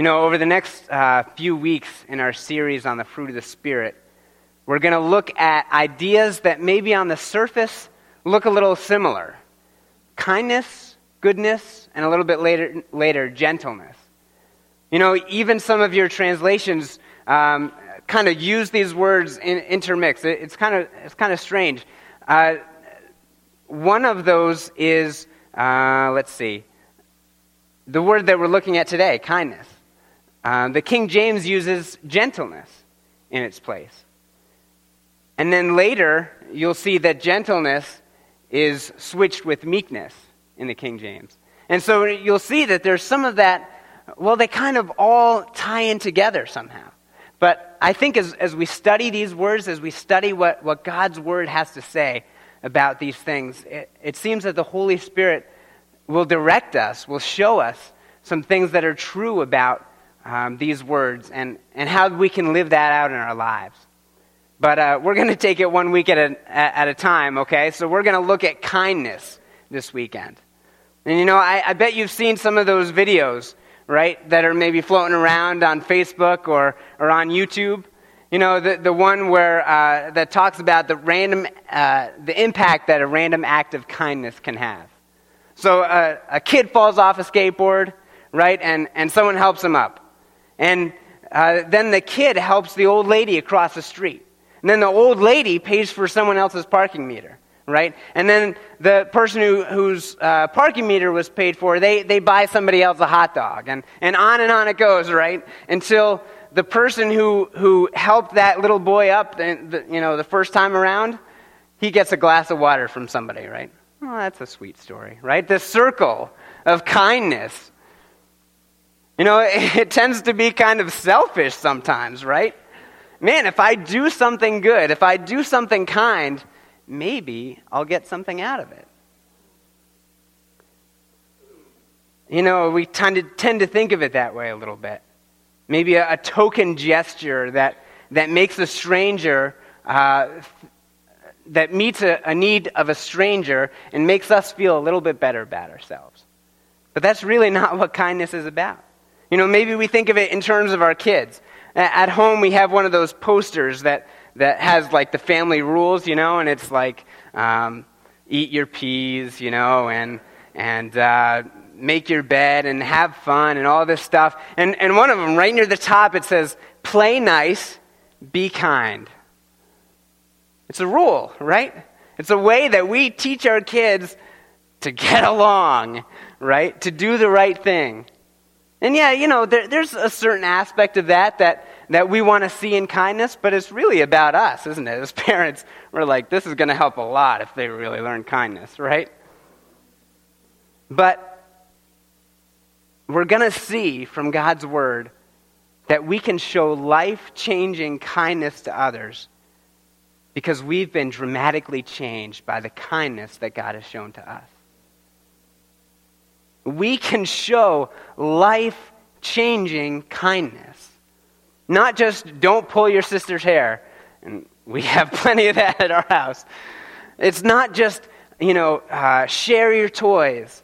You know, over the next uh, few weeks in our series on the fruit of the Spirit, we're going to look at ideas that maybe on the surface look a little similar kindness, goodness, and a little bit later, later gentleness. You know, even some of your translations um, kind of use these words in, intermix. It, it's kind of it's kind of strange. Uh, one of those is uh, let's see, the word that we're looking at today, kindness. Um, the King James uses gentleness in its place. And then later, you'll see that gentleness is switched with meekness in the King James. And so you'll see that there's some of that, well, they kind of all tie in together somehow. But I think as, as we study these words, as we study what, what God's word has to say about these things, it, it seems that the Holy Spirit will direct us, will show us some things that are true about um, these words and, and how we can live that out in our lives. But uh, we're going to take it one week at a, at a time, okay? So we're going to look at kindness this weekend. And you know, I, I bet you've seen some of those videos, right, that are maybe floating around on Facebook or, or on YouTube. You know, the, the one where, uh, that talks about the random, uh, the impact that a random act of kindness can have. So uh, a kid falls off a skateboard, right, and, and someone helps him up. And uh, then the kid helps the old lady across the street. And then the old lady pays for someone else's parking meter, right? And then the person who, whose uh, parking meter was paid for, they, they buy somebody else a hot dog. And, and on and on it goes, right? Until the person who, who helped that little boy up, the, you know, the first time around, he gets a glass of water from somebody, right? Well, that's a sweet story, right? The circle of kindness you know, it tends to be kind of selfish sometimes, right? Man, if I do something good, if I do something kind, maybe I'll get something out of it. You know, we tend to, tend to think of it that way a little bit. Maybe a, a token gesture that, that makes a stranger, uh, that meets a, a need of a stranger and makes us feel a little bit better about ourselves. But that's really not what kindness is about. You know, maybe we think of it in terms of our kids. At home, we have one of those posters that, that has like the family rules, you know, and it's like um, eat your peas, you know, and, and uh, make your bed and have fun and all this stuff. And, and one of them, right near the top, it says, play nice, be kind. It's a rule, right? It's a way that we teach our kids to get along, right? To do the right thing. And yeah, you know, there, there's a certain aspect of that that, that we want to see in kindness, but it's really about us, isn't it? As parents, we're like, this is going to help a lot if they really learn kindness, right? But we're going to see from God's Word that we can show life changing kindness to others because we've been dramatically changed by the kindness that God has shown to us we can show life changing kindness. Not just don't pull your sister's hair, and we have plenty of that at our house. It's not just, you know, uh, share your toys.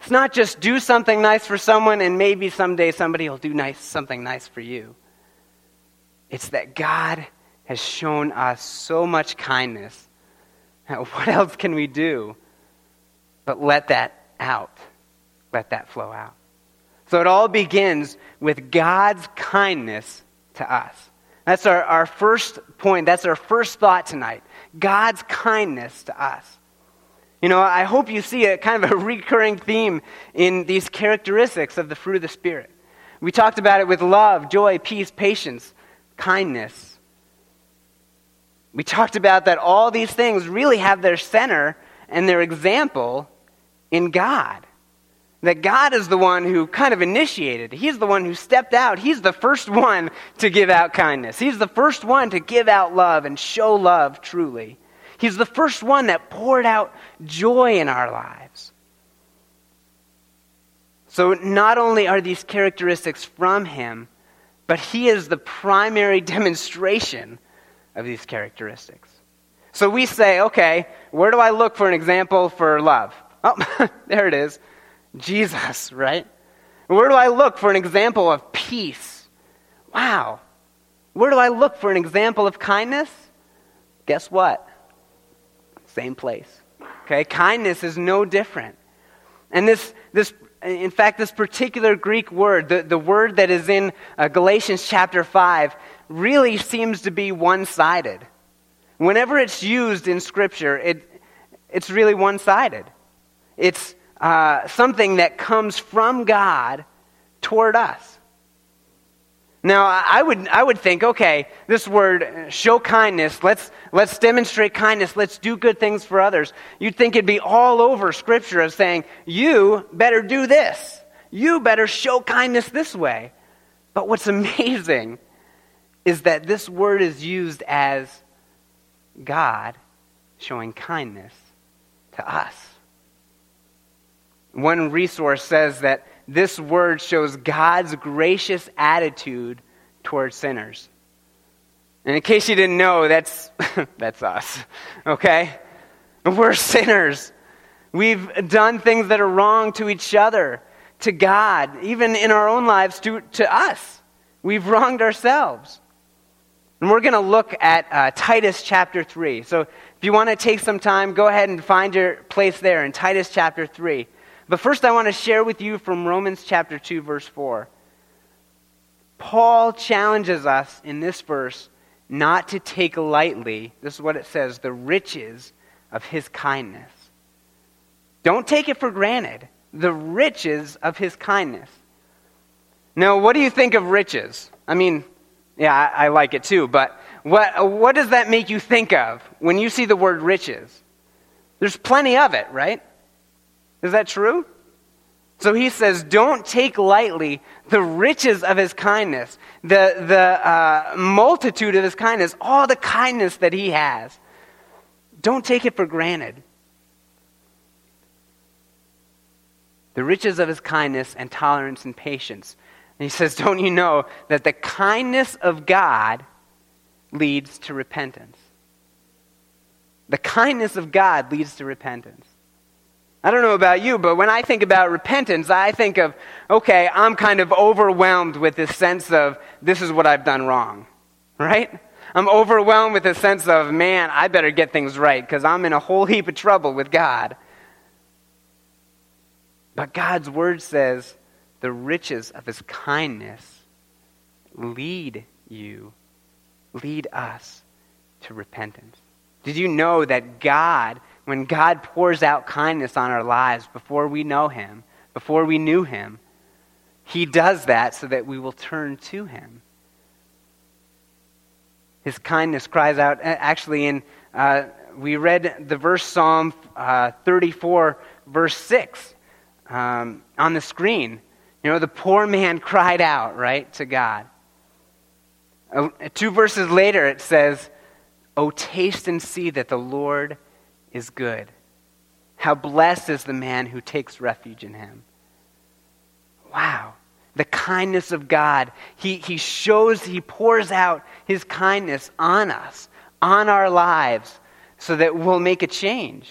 It's not just do something nice for someone and maybe someday somebody will do nice, something nice for you. It's that God has shown us so much kindness. What else can we do but let that out? Let that flow out. So it all begins with God's kindness to us. That's our, our first point. That's our first thought tonight. God's kindness to us. You know, I hope you see a kind of a recurring theme in these characteristics of the fruit of the Spirit. We talked about it with love, joy, peace, patience, kindness. We talked about that all these things really have their center and their example in God that God is the one who kind of initiated. He's the one who stepped out. He's the first one to give out kindness. He's the first one to give out love and show love truly. He's the first one that poured out joy in our lives. So, not only are these characteristics from Him, but He is the primary demonstration of these characteristics. So we say, okay, where do I look for an example for love? Oh, there it is. Jesus, right? Where do I look for an example of peace? Wow. Where do I look for an example of kindness? Guess what? Same place. Okay, kindness is no different. And this, this in fact, this particular Greek word, the, the word that is in uh, Galatians chapter 5, really seems to be one sided. Whenever it's used in Scripture, it, it's really one sided. It's uh, something that comes from God toward us. Now, I would, I would think, okay, this word, show kindness, let's, let's demonstrate kindness, let's do good things for others. You'd think it'd be all over Scripture of saying, you better do this. You better show kindness this way. But what's amazing is that this word is used as God showing kindness to us. One resource says that this word shows God's gracious attitude towards sinners. And in case you didn't know, that's, that's us, okay? We're sinners. We've done things that are wrong to each other, to God, even in our own lives, to, to us. We've wronged ourselves. And we're going to look at uh, Titus chapter 3. So if you want to take some time, go ahead and find your place there in Titus chapter 3. But first, I want to share with you from Romans chapter 2, verse 4. Paul challenges us in this verse not to take lightly, this is what it says, the riches of his kindness. Don't take it for granted, the riches of his kindness. Now, what do you think of riches? I mean, yeah, I, I like it too, but what, what does that make you think of when you see the word riches? There's plenty of it, right? Is that true? So he says, don't take lightly the riches of his kindness, the, the uh, multitude of his kindness, all the kindness that he has. Don't take it for granted. The riches of his kindness and tolerance and patience. And he says, Don't you know that the kindness of God leads to repentance? The kindness of God leads to repentance. I don't know about you, but when I think about repentance, I think of, okay, I'm kind of overwhelmed with this sense of, this is what I've done wrong, right? I'm overwhelmed with a sense of, man, I better get things right because I'm in a whole heap of trouble with God. But God's word says the riches of his kindness lead you, lead us to repentance. Did you know that God when God pours out kindness on our lives before we know Him, before we knew Him, He does that so that we will turn to Him. His kindness cries out, actually, in, uh, we read the verse Psalm uh, 34, verse 6 um, on the screen. You know, the poor man cried out, right, to God. Uh, two verses later, it says, Oh, taste and see that the Lord is good. How blessed is the man who takes refuge in him. Wow. The kindness of God. He, he shows, he pours out his kindness on us, on our lives, so that we'll make a change.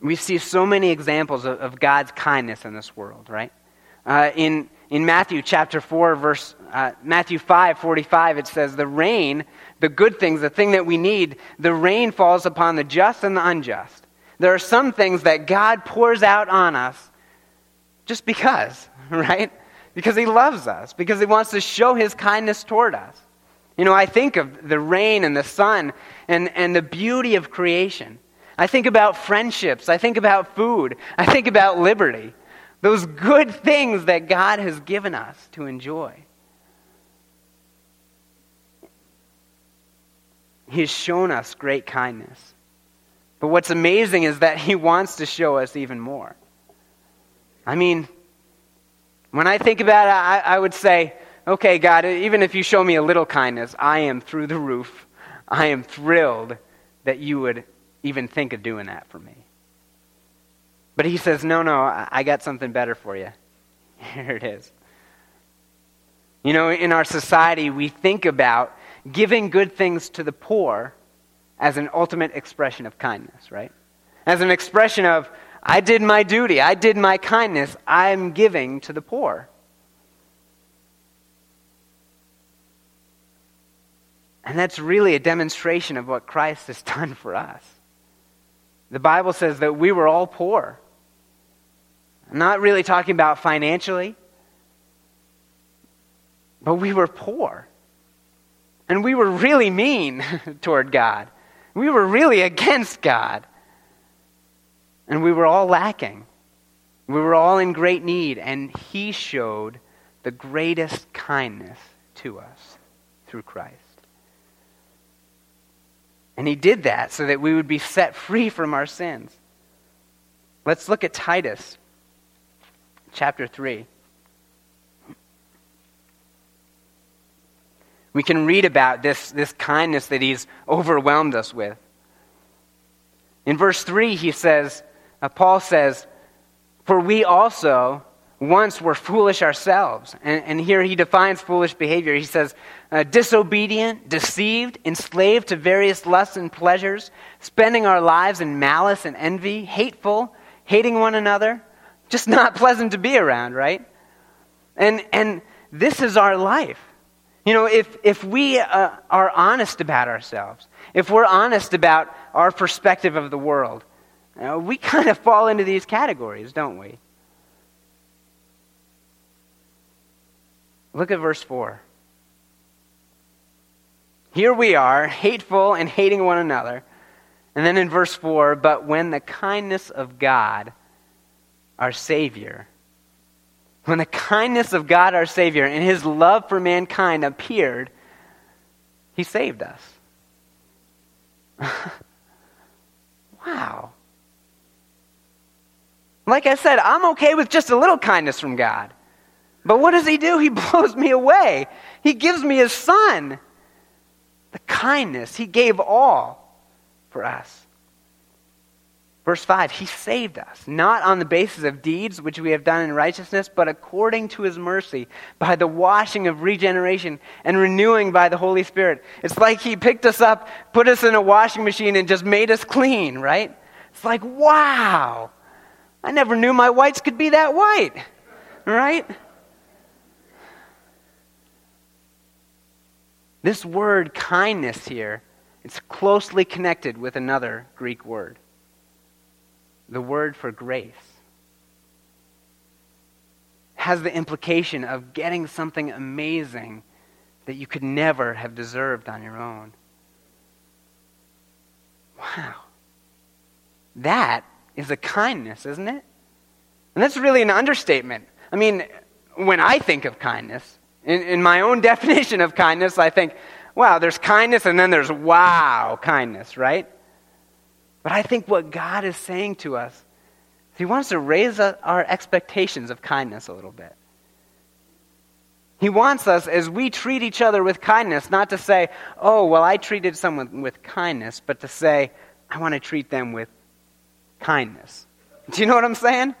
We see so many examples of, of God's kindness in this world, right? Uh, in, in Matthew chapter 4, verse uh, Matthew 5, 45, it says, The rain the good things, the thing that we need, the rain falls upon the just and the unjust. There are some things that God pours out on us just because, right? Because He loves us, because He wants to show His kindness toward us. You know, I think of the rain and the sun and, and the beauty of creation. I think about friendships. I think about food. I think about liberty. Those good things that God has given us to enjoy. He's shown us great kindness. But what's amazing is that He wants to show us even more. I mean, when I think about it, I, I would say, okay, God, even if you show me a little kindness, I am through the roof. I am thrilled that you would even think of doing that for me. But he says, no, no, I got something better for you. Here it is. You know, in our society, we think about giving good things to the poor as an ultimate expression of kindness, right? As an expression of, I did my duty. I did my kindness. I'm giving to the poor. And that's really a demonstration of what Christ has done for us. The Bible says that we were all poor. I'm not really talking about financially, but we were poor. And we were really mean toward God. We were really against God. And we were all lacking. We were all in great need, and He showed the greatest kindness to us through Christ. And He did that so that we would be set free from our sins. Let's look at Titus chapter 3. We can read about this, this kindness that He's overwhelmed us with. In verse 3, he says, uh, Paul says, For we also once were foolish ourselves. And, and here he defines foolish behavior. He says, uh, disobedient, deceived, enslaved to various lusts and pleasures, spending our lives in malice and envy, hateful, hating one another, just not pleasant to be around, right? And, and this is our life. You know, if, if we uh, are honest about ourselves, if we're honest about our perspective of the world, we kind of fall into these categories, don't we? Look at verse 4. Here we are, hateful and hating one another. And then in verse 4, but when the kindness of God, our Savior, when the kindness of God, our Savior, and His love for mankind appeared, He saved us. wow. Like I said, I'm okay with just a little kindness from God. But what does He do? He blows me away. He gives me His Son. The kindness, He gave all for us. Verse 5 He saved us, not on the basis of deeds which we have done in righteousness, but according to His mercy, by the washing of regeneration and renewing by the Holy Spirit. It's like He picked us up, put us in a washing machine, and just made us clean, right? It's like, wow. I never knew my whites could be that white. Right? This word kindness here, it's closely connected with another Greek word. The word for grace has the implication of getting something amazing that you could never have deserved on your own. Wow. That is a kindness, isn't it? And that's really an understatement. I mean, when I think of kindness, in, in my own definition of kindness, I think, wow, there's kindness and then there's wow kindness, right? But I think what God is saying to us, He wants to raise our expectations of kindness a little bit. He wants us, as we treat each other with kindness, not to say, oh, well, I treated someone with kindness, but to say, I want to treat them with kindness. Do you know what I'm saying?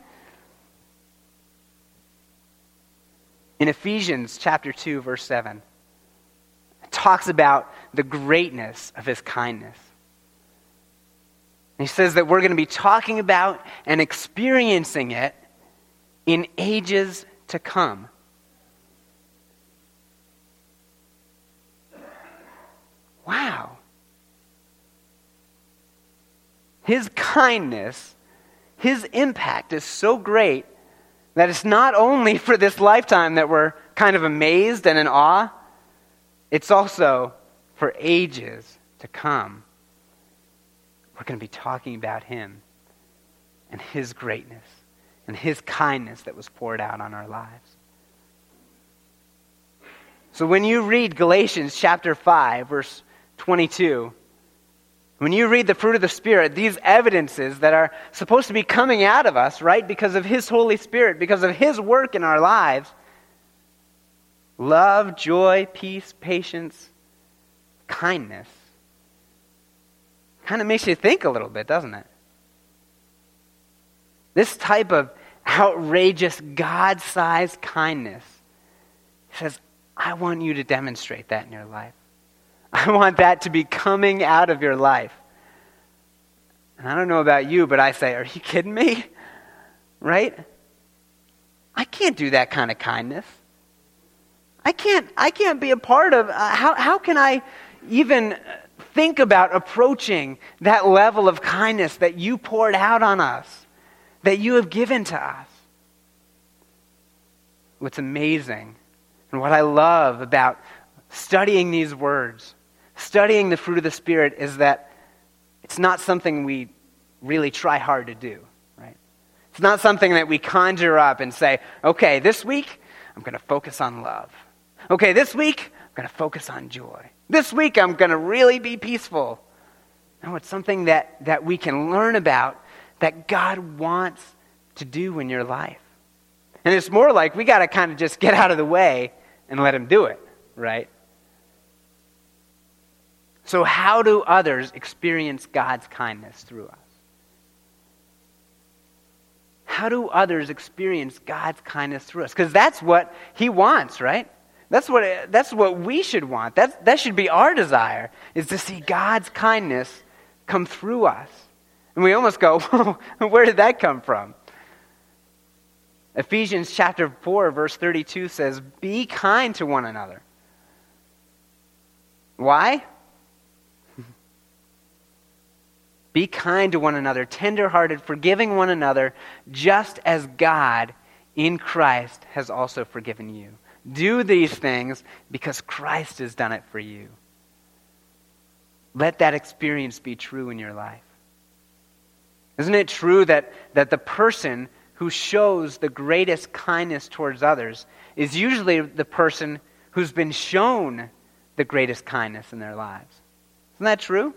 In Ephesians chapter 2 verse 7, it talks about the greatness of his kindness. He says that we're going to be talking about and experiencing it in ages to come. Wow. His kindness, His impact is so great that it's not only for this lifetime that we're kind of amazed and in awe, it's also for ages to come. We're going to be talking about Him and His greatness and His kindness that was poured out on our lives. So when you read Galatians chapter 5, verse 22, when you read the fruit of the Spirit, these evidences that are supposed to be coming out of us, right, because of His Holy Spirit, because of His work in our lives love, joy, peace, patience, kindness kind of makes you think a little bit, doesn't it? This type of outrageous, God sized kindness says, I want you to demonstrate that in your life. I want that to be coming out of your life. And I don't know about you, but I say, Are you kidding me? right? I can't do that kind of kindness. I can't, I can't be a part of, uh, how, how can I even think about approaching that level of kindness that you poured out on us, that you have given to us? What's amazing and what I love about studying these words, studying the fruit of the Spirit, is that it's not something we really try hard to do, right? It's not something that we conjure up and say, okay, this week I'm going to focus on love. Okay, this week I'm going to focus on joy. This week I'm going to really be peaceful. No, it's something that, that we can learn about that God wants to do in your life. And it's more like we got to kind of just get out of the way and let Him do it, right? So, how do others experience God's kindness through us? How do others experience God's kindness through us? Because that's what He wants, right? That's what, that's what we should want. That's, that should be our desire, is to see God's kindness come through us. And we almost go, where did that come from? Ephesians chapter 4, verse 32 says, Be kind to one another. Why? Be kind to one another, tenderhearted, forgiving one another, just as God in Christ has also forgiven you. Do these things because Christ has done it for you. Let that experience be true in your life. Isn't it true that, that the person who shows the greatest kindness towards others is usually the person who's been shown the greatest kindness in their lives? Isn't that true?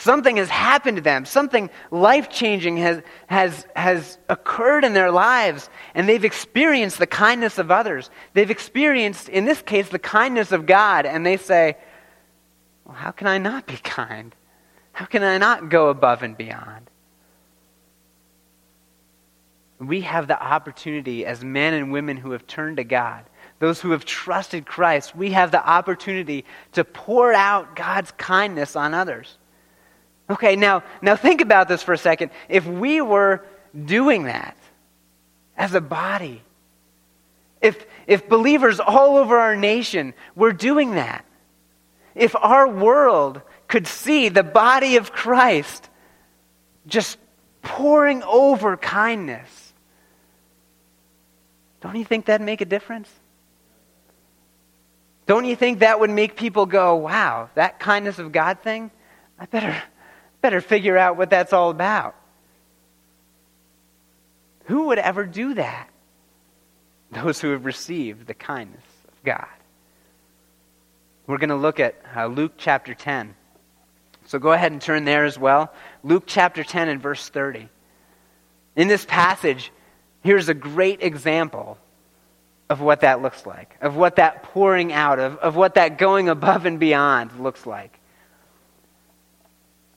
Something has happened to them. Something life changing has, has, has occurred in their lives, and they've experienced the kindness of others. They've experienced, in this case, the kindness of God, and they say, Well, how can I not be kind? How can I not go above and beyond? We have the opportunity as men and women who have turned to God, those who have trusted Christ, we have the opportunity to pour out God's kindness on others. Okay, now, now think about this for a second. If we were doing that as a body, if, if believers all over our nation were doing that, if our world could see the body of Christ just pouring over kindness, don't you think that'd make a difference? Don't you think that would make people go, wow, that kindness of God thing? I better, Better figure out what that's all about. Who would ever do that? Those who have received the kindness of God. We're going to look at uh, Luke chapter 10. So go ahead and turn there as well. Luke chapter 10 and verse 30. In this passage, here's a great example of what that looks like, of what that pouring out, of, of what that going above and beyond looks like.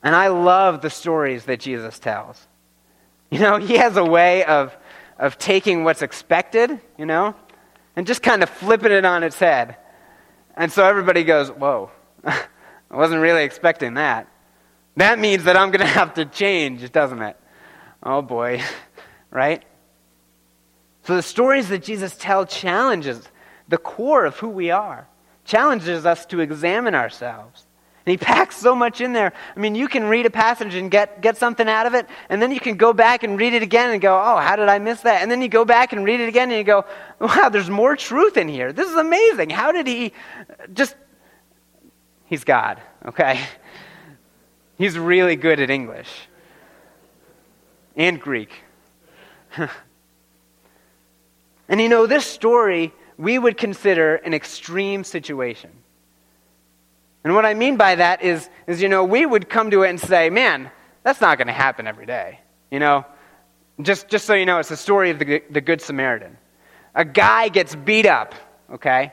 And I love the stories that Jesus tells. You know, he has a way of, of taking what's expected, you know, and just kind of flipping it on its head. And so everybody goes, Whoa, I wasn't really expecting that. That means that I'm going to have to change, doesn't it? Oh boy, right? So the stories that Jesus tells challenges the core of who we are, challenges us to examine ourselves. And he packs so much in there. I mean, you can read a passage and get, get something out of it, and then you can go back and read it again and go, oh, how did I miss that? And then you go back and read it again and you go, wow, there's more truth in here. This is amazing. How did he just. He's God, okay? He's really good at English and Greek. and you know, this story we would consider an extreme situation. And what I mean by that is, is, you know, we would come to it and say, man, that's not going to happen every day. You know, just, just so you know, it's the story of the, the Good Samaritan. A guy gets beat up, okay?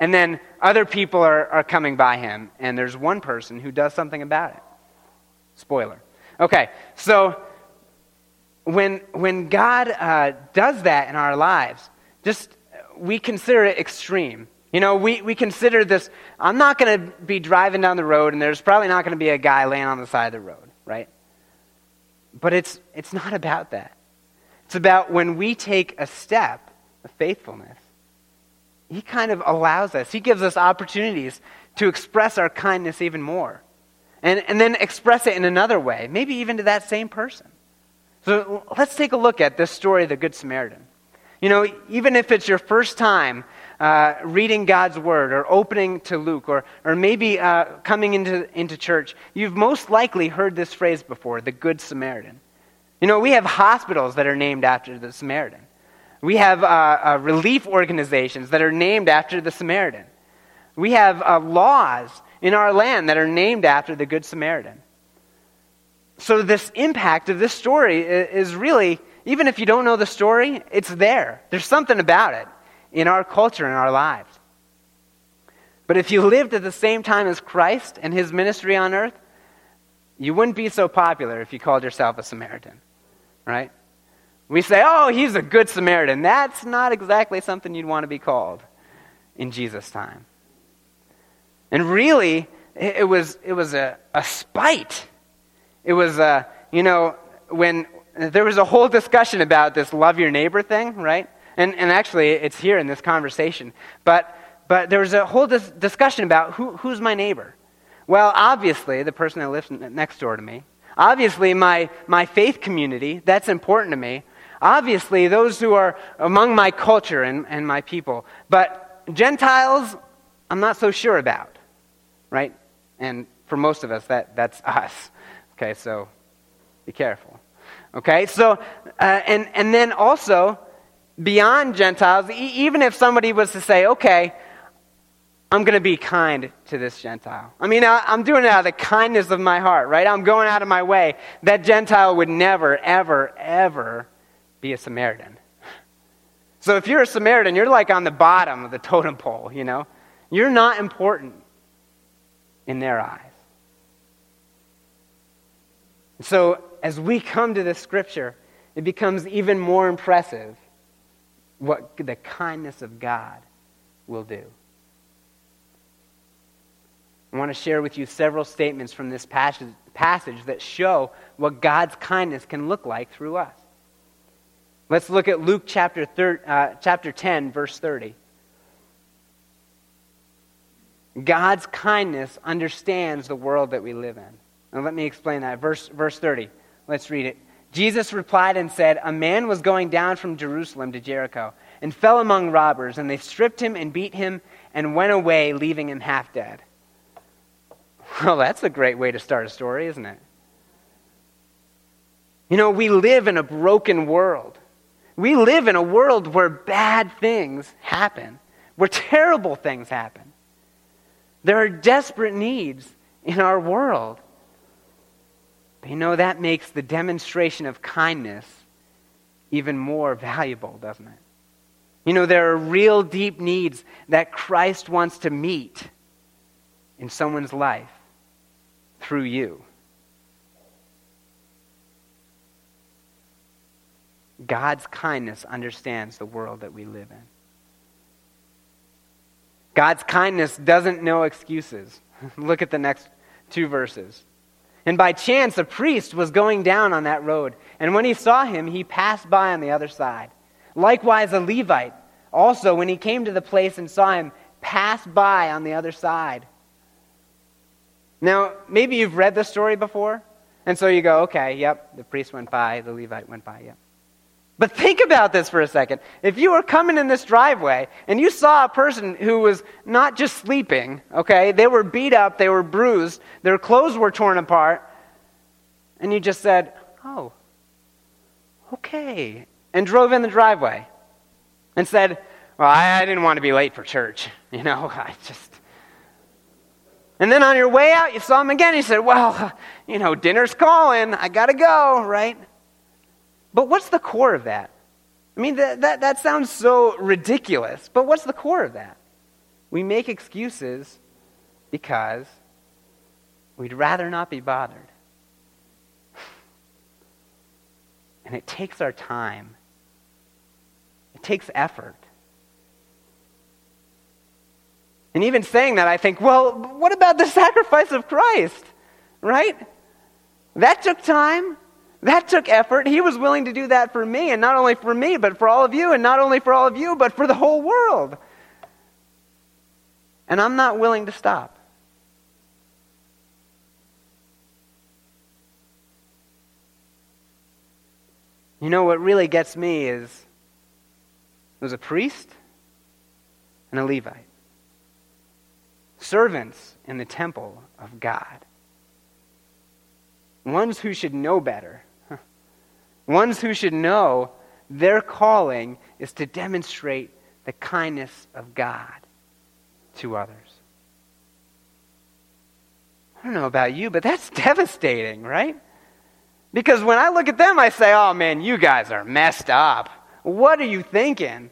And then other people are, are coming by him, and there's one person who does something about it. Spoiler. Okay, so when, when God uh, does that in our lives, just we consider it extreme. You know, we, we consider this, I'm not going to be driving down the road and there's probably not going to be a guy laying on the side of the road, right? But it's, it's not about that. It's about when we take a step of faithfulness. He kind of allows us, He gives us opportunities to express our kindness even more. And, and then express it in another way, maybe even to that same person. So let's take a look at this story of the Good Samaritan. You know, even if it's your first time uh, reading God's Word or opening to Luke or, or maybe uh, coming into, into church, you've most likely heard this phrase before the Good Samaritan. You know, we have hospitals that are named after the Samaritan. We have uh, uh relief organizations that are named after the Samaritan. We have uh, laws in our land that are named after the Good Samaritan. So, this impact of this story is really, even if you don't know the story, it's there. There's something about it in our culture, in our lives. But if you lived at the same time as Christ and his ministry on earth, you wouldn't be so popular if you called yourself a Samaritan, right? We say, oh, he's a good Samaritan. That's not exactly something you'd want to be called in Jesus' time. And really, it was, it was a, a spite. It was, a, you know, when there was a whole discussion about this love your neighbor thing, right? And, and actually, it's here in this conversation. But, but there was a whole dis- discussion about who, who's my neighbor. Well, obviously, the person that lives next door to me. Obviously, my, my faith community, that's important to me. Obviously, those who are among my culture and, and my people. But Gentiles, I'm not so sure about, right? And for most of us, that, that's us. Okay, so be careful. Okay, so, uh, and, and then also, beyond Gentiles, e- even if somebody was to say, okay, I'm going to be kind to this Gentile. I mean, I, I'm doing it out of the kindness of my heart, right? I'm going out of my way. That Gentile would never, ever, ever be a Samaritan. So if you're a Samaritan, you're like on the bottom of the totem pole, you know? You're not important in their eyes. So as we come to this scripture, it becomes even more impressive what the kindness of God will do. I want to share with you several statements from this passage, passage that show what God's kindness can look like through us. Let's look at Luke chapter, thir- uh, chapter 10, verse 30. God's kindness understands the world that we live in. Now, let me explain that. Verse, verse 30. Let's read it. Jesus replied and said, A man was going down from Jerusalem to Jericho and fell among robbers, and they stripped him and beat him and went away, leaving him half dead. Well, that's a great way to start a story, isn't it? You know, we live in a broken world. We live in a world where bad things happen, where terrible things happen. There are desperate needs in our world. You know, that makes the demonstration of kindness even more valuable, doesn't it? You know, there are real deep needs that Christ wants to meet in someone's life through you. God's kindness understands the world that we live in. God's kindness doesn't know excuses. Look at the next two verses. And by chance, a priest was going down on that road. And when he saw him, he passed by on the other side. Likewise, a Levite, also, when he came to the place and saw him, passed by on the other side. Now, maybe you've read this story before, and so you go, okay, yep, the priest went by, the Levite went by, yep. But think about this for a second. If you were coming in this driveway and you saw a person who was not just sleeping, okay, they were beat up, they were bruised, their clothes were torn apart, and you just said, oh, okay, and drove in the driveway and said, well, I, I didn't want to be late for church, you know, I just. And then on your way out, you saw him again. You said, well, you know, dinner's calling. I got to go, right? But what's the core of that? I mean, that, that, that sounds so ridiculous, but what's the core of that? We make excuses because we'd rather not be bothered. And it takes our time, it takes effort. And even saying that, I think, well, what about the sacrifice of Christ? Right? That took time. That took effort. He was willing to do that for me, and not only for me, but for all of you, and not only for all of you, but for the whole world. And I'm not willing to stop. You know what really gets me is there's a priest and a Levite, servants in the temple of God, ones who should know better ones who should know their calling is to demonstrate the kindness of God to others. I don't know about you, but that's devastating, right? Because when I look at them, I say, oh man, you guys are messed up. What are you thinking?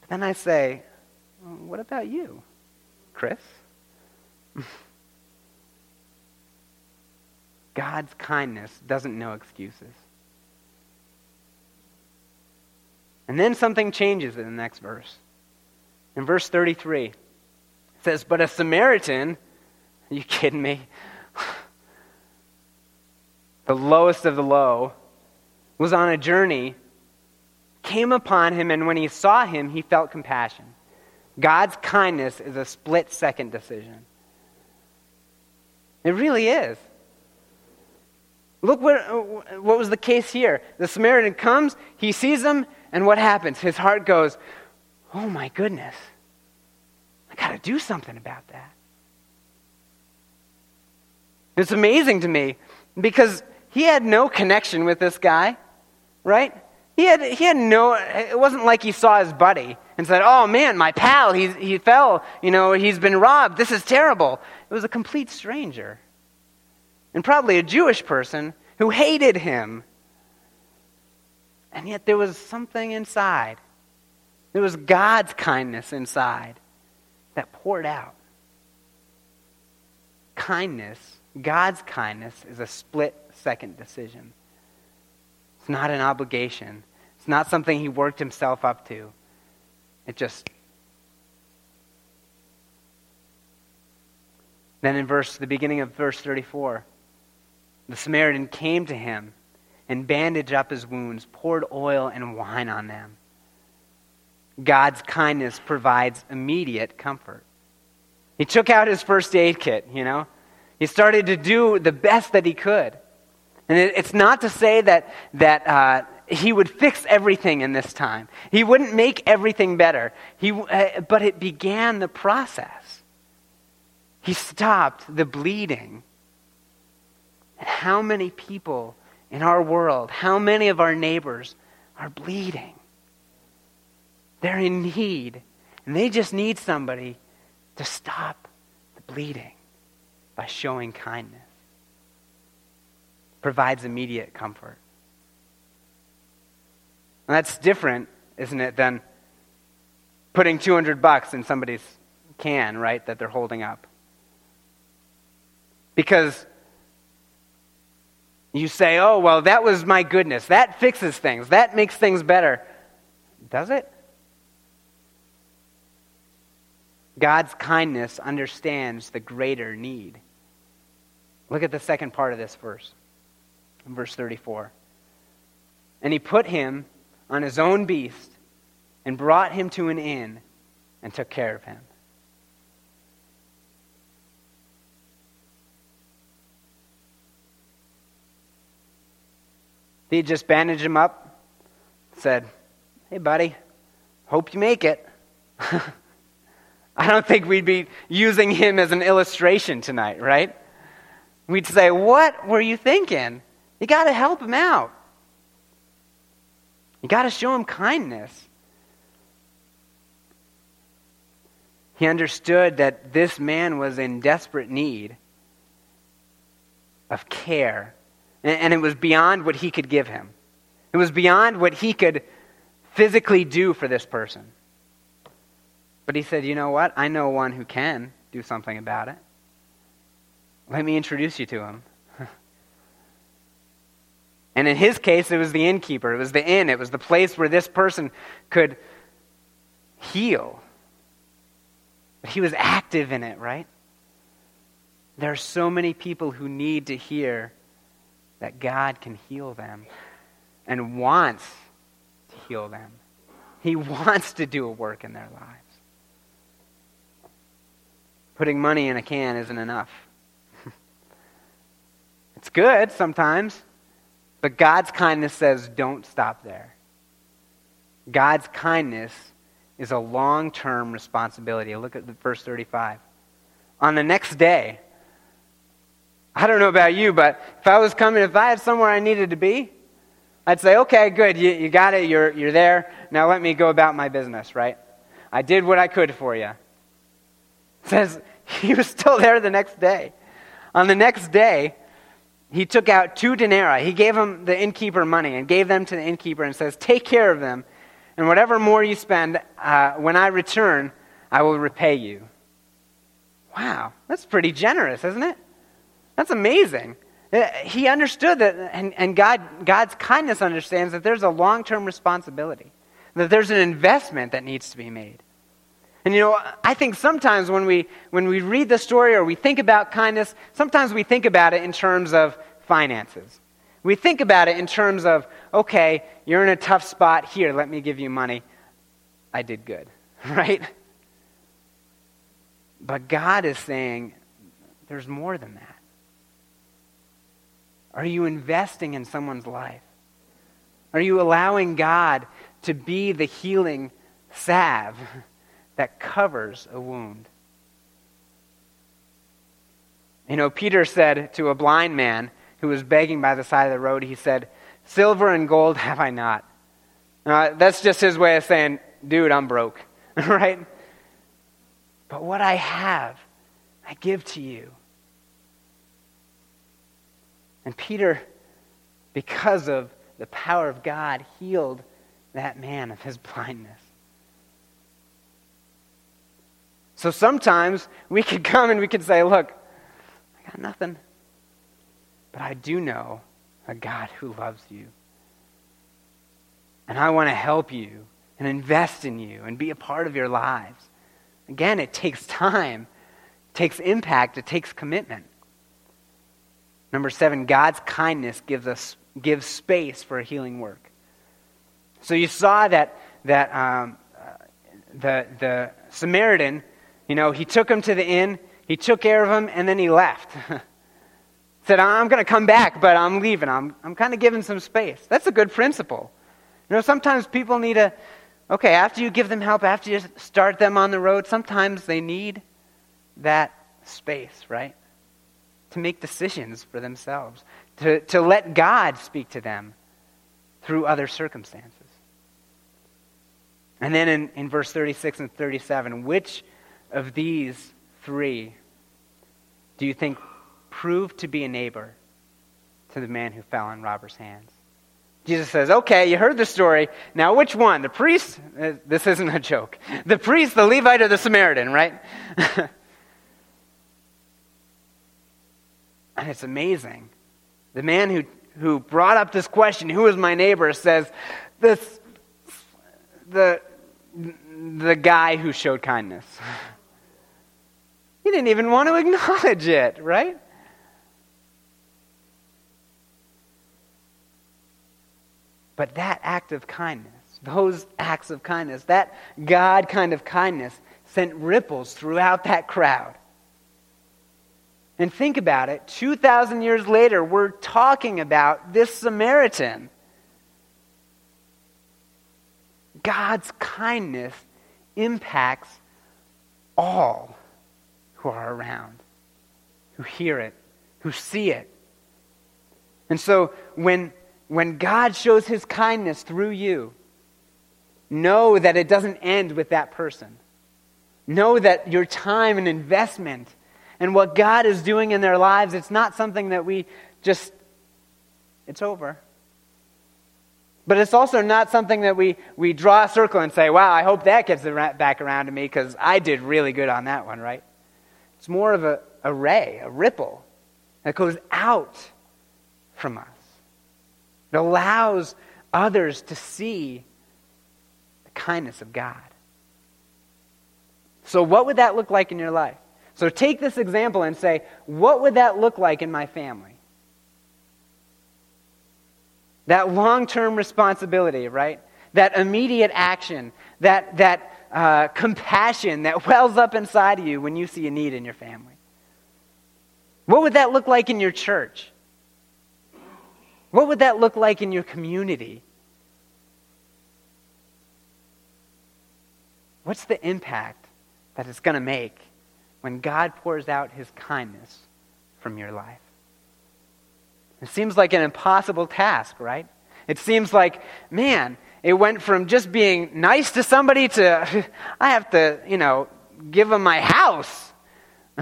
But then I say, what about you, Chris? God's kindness doesn't know excuses. And then something changes in the next verse. In verse 33, it says, But a Samaritan, are you kidding me? the lowest of the low, was on a journey, came upon him, and when he saw him, he felt compassion. God's kindness is a split second decision. It really is. Look what, what was the case here. The Samaritan comes, he sees him, and what happens? His heart goes, Oh my goodness, I got to do something about that. It's amazing to me because he had no connection with this guy, right? He had, he had no, it wasn't like he saw his buddy and said, Oh man, my pal, he, he fell, you know, he's been robbed. This is terrible. It was a complete stranger and probably a Jewish person who hated him. And yet there was something inside. There was God's kindness inside that poured out. Kindness, God's kindness, is a split second decision. It's not an obligation, it's not something he worked himself up to. It just. Then in verse, the beginning of verse 34. The Samaritan came to him and bandaged up his wounds, poured oil and wine on them. God's kindness provides immediate comfort. He took out his first aid kit, you know. He started to do the best that he could. And it's not to say that, that uh, he would fix everything in this time. He wouldn't make everything better. He, uh, but it began the process. He stopped the bleeding and how many people in our world, how many of our neighbors are bleeding? They're in need, and they just need somebody to stop the bleeding by showing kindness. Provides immediate comfort. And that's different, isn't it, than putting 200 bucks in somebody's can, right, that they're holding up. Because you say, oh, well, that was my goodness. That fixes things. That makes things better. Does it? God's kindness understands the greater need. Look at the second part of this verse, verse 34. And he put him on his own beast and brought him to an inn and took care of him. He just bandaged him up, said, Hey, buddy, hope you make it. I don't think we'd be using him as an illustration tonight, right? We'd say, What were you thinking? You got to help him out. You got to show him kindness. He understood that this man was in desperate need of care and it was beyond what he could give him. It was beyond what he could physically do for this person. But he said, You know what? I know one who can do something about it. Let me introduce you to him. and in his case, it was the innkeeper, it was the inn, it was the place where this person could heal. But he was active in it, right? There are so many people who need to hear that God can heal them and wants to heal them. He wants to do a work in their lives. Putting money in a can isn't enough. it's good sometimes, but God's kindness says don't stop there. God's kindness is a long term responsibility. Look at verse 35. On the next day, I don't know about you, but if I was coming, if I had somewhere I needed to be, I'd say, okay, good, you, you got it, you're, you're there. Now let me go about my business, right? I did what I could for you. It says he was still there the next day. On the next day, he took out two denarii. He gave him the innkeeper money and gave them to the innkeeper and says, Take care of them, and whatever more you spend, uh, when I return, I will repay you. Wow, that's pretty generous, isn't it? That's amazing. Uh, he understood that, and, and God, God's kindness understands that there's a long term responsibility, that there's an investment that needs to be made. And you know, I think sometimes when we, when we read the story or we think about kindness, sometimes we think about it in terms of finances. We think about it in terms of, okay, you're in a tough spot. Here, let me give you money. I did good, right? But God is saying there's more than that. Are you investing in someone's life? Are you allowing God to be the healing salve that covers a wound? You know, Peter said to a blind man who was begging by the side of the road, he said, Silver and gold have I not. Uh, that's just his way of saying, dude, I'm broke, right? But what I have, I give to you. And Peter, because of the power of God, healed that man of his blindness. So sometimes we could come and we could say, Look, I got nothing. But I do know a God who loves you. And I want to help you and invest in you and be a part of your lives. Again, it takes time, it takes impact, it takes commitment. Number seven, God's kindness gives us gives space for a healing work. So you saw that that um, uh, the the Samaritan, you know, he took him to the inn, he took care of him, and then he left. Said, I'm going to come back, but I'm leaving. I'm I'm kind of giving some space. That's a good principle. You know, sometimes people need a okay after you give them help, after you start them on the road. Sometimes they need that space, right? To make decisions for themselves, to, to let God speak to them through other circumstances. And then in, in verse 36 and 37, which of these three do you think proved to be a neighbor to the man who fell in robber's hands? Jesus says, Okay, you heard the story. Now, which one? The priest? Uh, this isn't a joke. The priest, the Levite, or the Samaritan, right? And it's amazing. The man who, who brought up this question, who is my neighbor, says, this, the, the guy who showed kindness. He didn't even want to acknowledge it, right? But that act of kindness, those acts of kindness, that God kind of kindness sent ripples throughout that crowd. And think about it 2,000 years later, we're talking about this Samaritan. God's kindness impacts all who are around, who hear it, who see it. And so when, when God shows his kindness through you, know that it doesn't end with that person. Know that your time and investment and what God is doing in their lives, it's not something that we just, it's over. But it's also not something that we, we draw a circle and say, wow, I hope that gets back around to me because I did really good on that one, right? It's more of a, a ray, a ripple that goes out from us. It allows others to see the kindness of God. So, what would that look like in your life? So take this example and say, what would that look like in my family? that long term responsibility, right? That immediate action, that, that uh, compassion that wells up inside of you when you see a need in your family. What would that look like in your church? What would that look like in your community? What's the impact that it's going to make when God pours out his kindness from your life? It seems like an impossible task, right? It seems like, man, it went from just being nice to somebody to, I have to, you know, give them my house.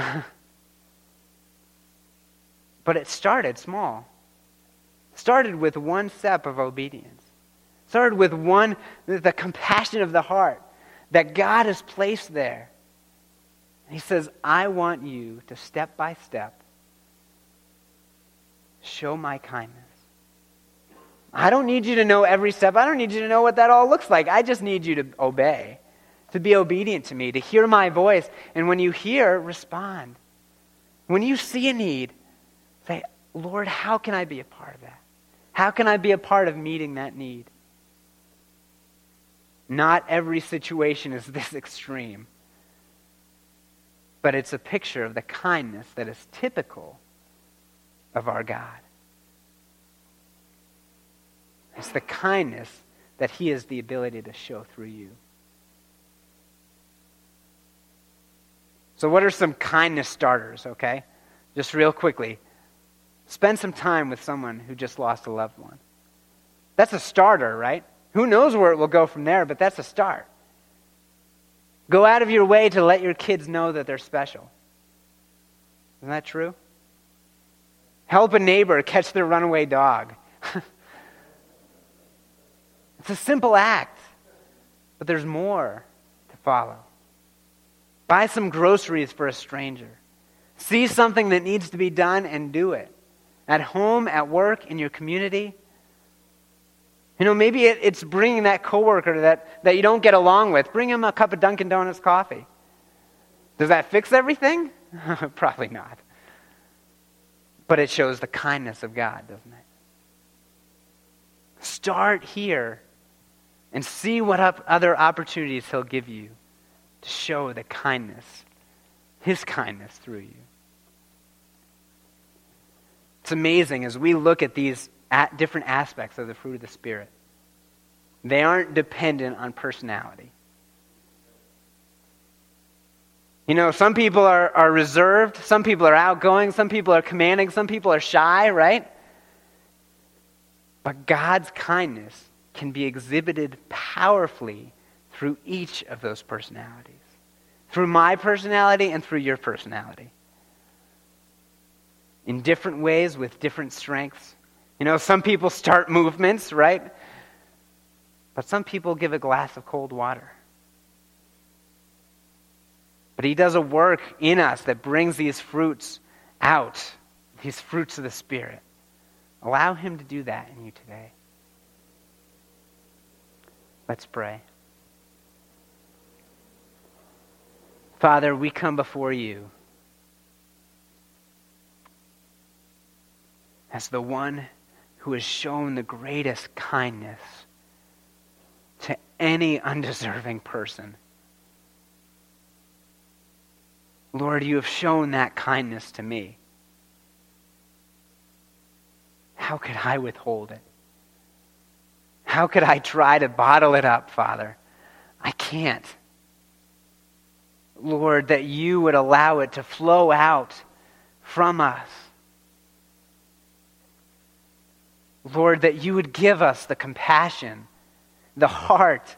but it started small. Started with one step of obedience. Started with one, the compassion of the heart that God has placed there. He says, I want you to step by step show my kindness. I don't need you to know every step. I don't need you to know what that all looks like. I just need you to obey, to be obedient to me, to hear my voice. And when you hear, respond. When you see a need, say, Lord, how can I be a part of that? How can I be a part of meeting that need? Not every situation is this extreme, but it's a picture of the kindness that is typical of our God. It's the kindness that He has the ability to show through you. So, what are some kindness starters, okay? Just real quickly. Spend some time with someone who just lost a loved one. That's a starter, right? Who knows where it will go from there, but that's a start. Go out of your way to let your kids know that they're special. Isn't that true? Help a neighbor catch their runaway dog. it's a simple act, but there's more to follow. Buy some groceries for a stranger. See something that needs to be done and do it. At home, at work, in your community. You know, maybe it, it's bringing that coworker that, that you don't get along with. Bring him a cup of Dunkin' Donuts coffee. Does that fix everything? Probably not. But it shows the kindness of God, doesn't it? Start here and see what other opportunities He'll give you to show the kindness, His kindness through you. It's amazing as we look at these at different aspects of the fruit of the Spirit. They aren't dependent on personality. You know, some people are, are reserved, some people are outgoing, some people are commanding, some people are shy, right? But God's kindness can be exhibited powerfully through each of those personalities. Through my personality and through your personality. In different ways with different strengths. You know, some people start movements, right? But some people give a glass of cold water. But He does a work in us that brings these fruits out, these fruits of the Spirit. Allow Him to do that in you today. Let's pray. Father, we come before you as the one who has shown the greatest kindness to any undeserving person. Lord, you have shown that kindness to me. How could I withhold it? How could I try to bottle it up, Father? I can't. Lord, that you would allow it to flow out from us. Lord, that you would give us the compassion, the heart,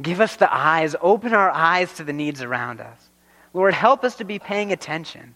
give us the eyes, open our eyes to the needs around us. Lord, help us to be paying attention.